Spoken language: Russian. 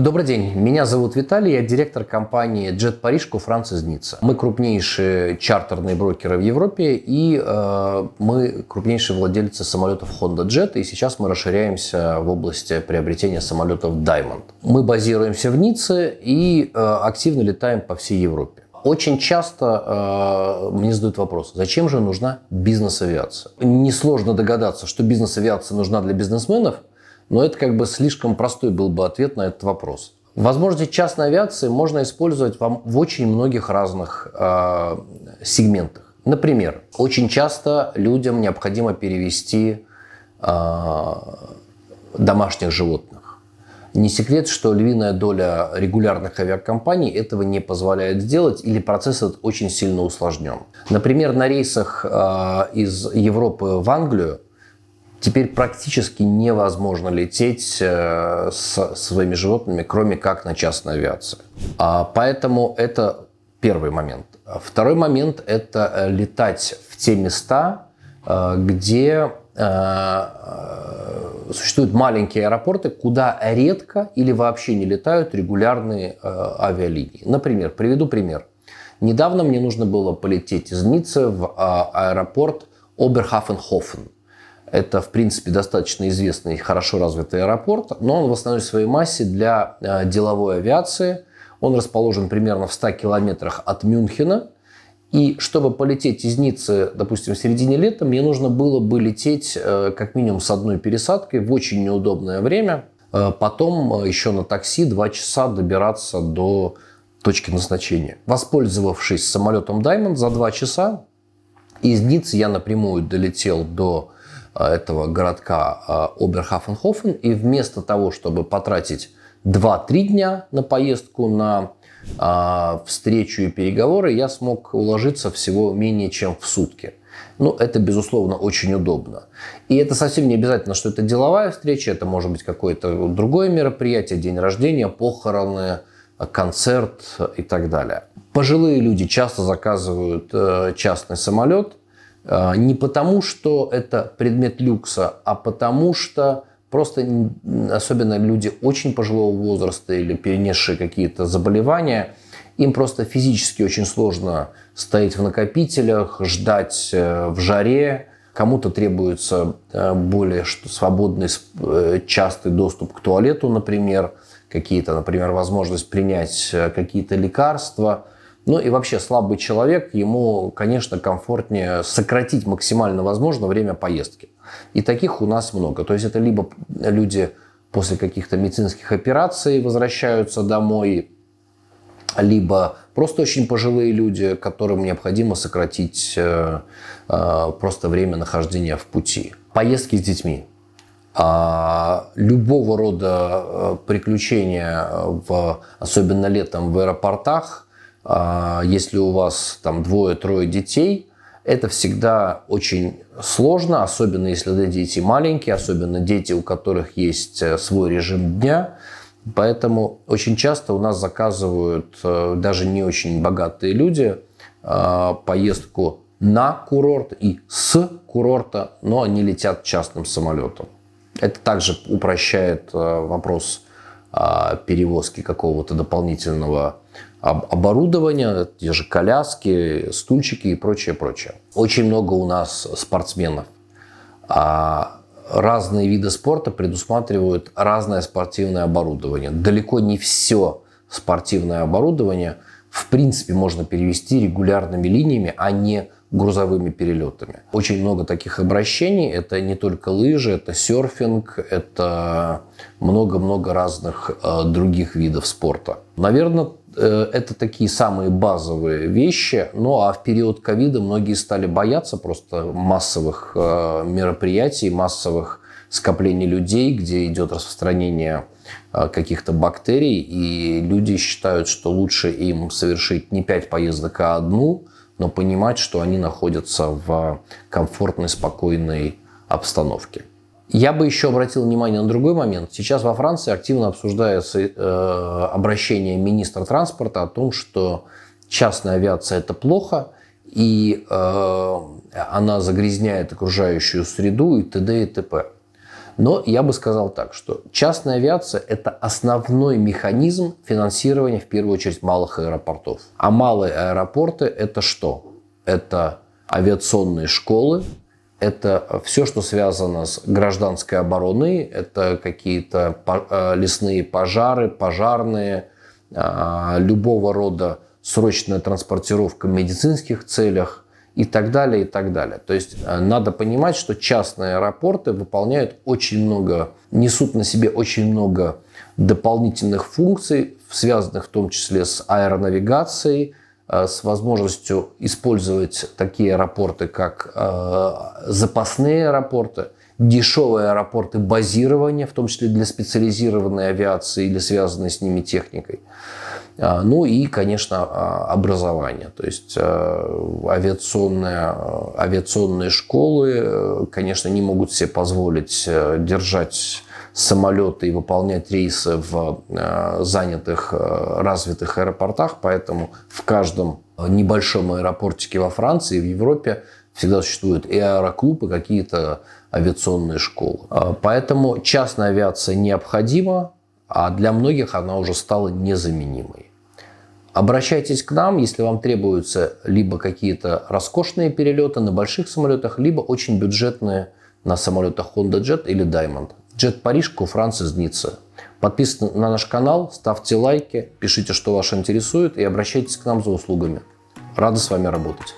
Добрый день, меня зовут Виталий, я директор компании Jet Paris Франц из Ницца. Мы крупнейшие чартерные брокеры в Европе и э, мы крупнейшие владельцы самолетов Honda Jet и сейчас мы расширяемся в области приобретения самолетов Diamond. Мы базируемся в Ницце и э, активно летаем по всей Европе. Очень часто э, мне задают вопрос, зачем же нужна бизнес-авиация? Несложно догадаться, что бизнес-авиация нужна для бизнесменов – но это как бы слишком простой был бы ответ на этот вопрос. Возможности частной авиации можно использовать вам в очень многих разных э, сегментах. Например, очень часто людям необходимо перевести э, домашних животных. Не секрет, что львиная доля регулярных авиакомпаний этого не позволяет сделать или процесс этот очень сильно усложнен. Например, на рейсах э, из Европы в Англию теперь практически невозможно лететь э, с своими животными, кроме как на частной авиации. А поэтому это первый момент. Второй момент – это э, летать в те места, э, где существуют маленькие аэропорты, куда редко или вообще не летают регулярные авиалинии. Например, приведу пример. Недавно мне нужно было полететь из Ниццы в аэропорт Оберхафенхофен – это, в принципе, достаточно известный и хорошо развитый аэропорт, но он в основной своей массе для э, деловой авиации. Он расположен примерно в 100 километрах от Мюнхена. И чтобы полететь из Ниццы, допустим, в середине лета, мне нужно было бы лететь э, как минимум с одной пересадкой в очень неудобное время. Э, потом еще на такси 2 часа добираться до точки назначения. Воспользовавшись самолетом Diamond за 2 часа, из Ниццы я напрямую долетел до этого городка э, Оберхафенхофен. И вместо того, чтобы потратить 2-3 дня на поездку, на э, встречу и переговоры, я смог уложиться всего менее чем в сутки. Ну, это, безусловно, очень удобно. И это совсем не обязательно, что это деловая встреча, это может быть какое-то другое мероприятие, день рождения, похороны, концерт и так далее. Пожилые люди часто заказывают частный самолет, не потому, что это предмет люкса, а потому что просто, особенно люди очень пожилого возраста или перенесшие какие-то заболевания, им просто физически очень сложно стоять в накопителях, ждать э, в жаре. Кому-то требуется э, более свободный, э, частый доступ к туалету, например, какие-то, например, возможность принять какие-то лекарства – ну и вообще слабый человек, ему, конечно, комфортнее сократить максимально возможно время поездки. И таких у нас много. То есть это либо люди после каких-то медицинских операций возвращаются домой, либо просто очень пожилые люди, которым необходимо сократить э, э, просто время нахождения в пути. Поездки с детьми. А любого рода э, приключения, в, особенно летом в аэропортах – если у вас там двое-трое детей, это всегда очень сложно, особенно если дети маленькие, особенно дети, у которых есть э, свой режим дня. Поэтому очень часто у нас заказывают э, даже не очень богатые люди а, поездку на курорт и с курорта, но они летят частным самолетом. Это также упрощает э, вопрос а, перевозки какого-то дополнительного оборудования, те же коляски, стульчики и прочее, прочее. Очень много у нас спортсменов. А разные виды спорта предусматривают разное спортивное оборудование. Далеко не все спортивное оборудование в принципе можно перевести регулярными линиями, а не грузовыми перелетами. Очень много таких обращений. Это не только лыжи, это серфинг, это много-много разных э, других видов спорта. Наверное, это такие самые базовые вещи. Ну а в период ковида многие стали бояться просто массовых э, мероприятий, массовых скоплений людей, где идет распространение э, каких-то бактерий, и люди считают, что лучше им совершить не пять поездок, а одну – но понимать, что они находятся в комфортной, спокойной обстановке. Я бы еще обратил внимание на другой момент. Сейчас во Франции активно обсуждается э, обращение министра транспорта о том, что частная авиация это плохо, и э, она загрязняет окружающую среду и т.д. и т.п. Но я бы сказал так, что частная авиация – это основной механизм финансирования, в первую очередь, малых аэропортов. А малые аэропорты – это что? Это авиационные школы, это все, что связано с гражданской обороной, это какие-то э, лесные пожары, пожарные, а, любого рода срочная транспортировка в медицинских целях и так далее, и так далее. То есть э, надо понимать, что частные аэропорты выполняют очень много, несут на себе очень много дополнительных функций, связанных в том числе с аэронавигацией, с возможностью использовать такие аэропорты, как э, запасные аэропорты, дешевые аэропорты базирования, в том числе для специализированной авиации или связанной с ними техникой. Э, ну и, конечно, образование. То есть авиационные, авиационные школы, конечно, не могут себе позволить держать самолеты и выполнять рейсы в э, занятых, э, развитых аэропортах, поэтому в каждом небольшом аэропортике во Франции и в Европе всегда существуют и аэроклубы, какие-то авиационные школы. Э, поэтому частная авиация необходима, а для многих она уже стала незаменимой. Обращайтесь к нам, если вам требуются либо какие-то роскошные перелеты на больших самолетах, либо очень бюджетные на самолетах Honda Jet или Diamond. Джет Париж, Францис Ницца. Подписывайтесь на наш канал, ставьте лайки, пишите, что вас интересует и обращайтесь к нам за услугами. Рады с вами работать.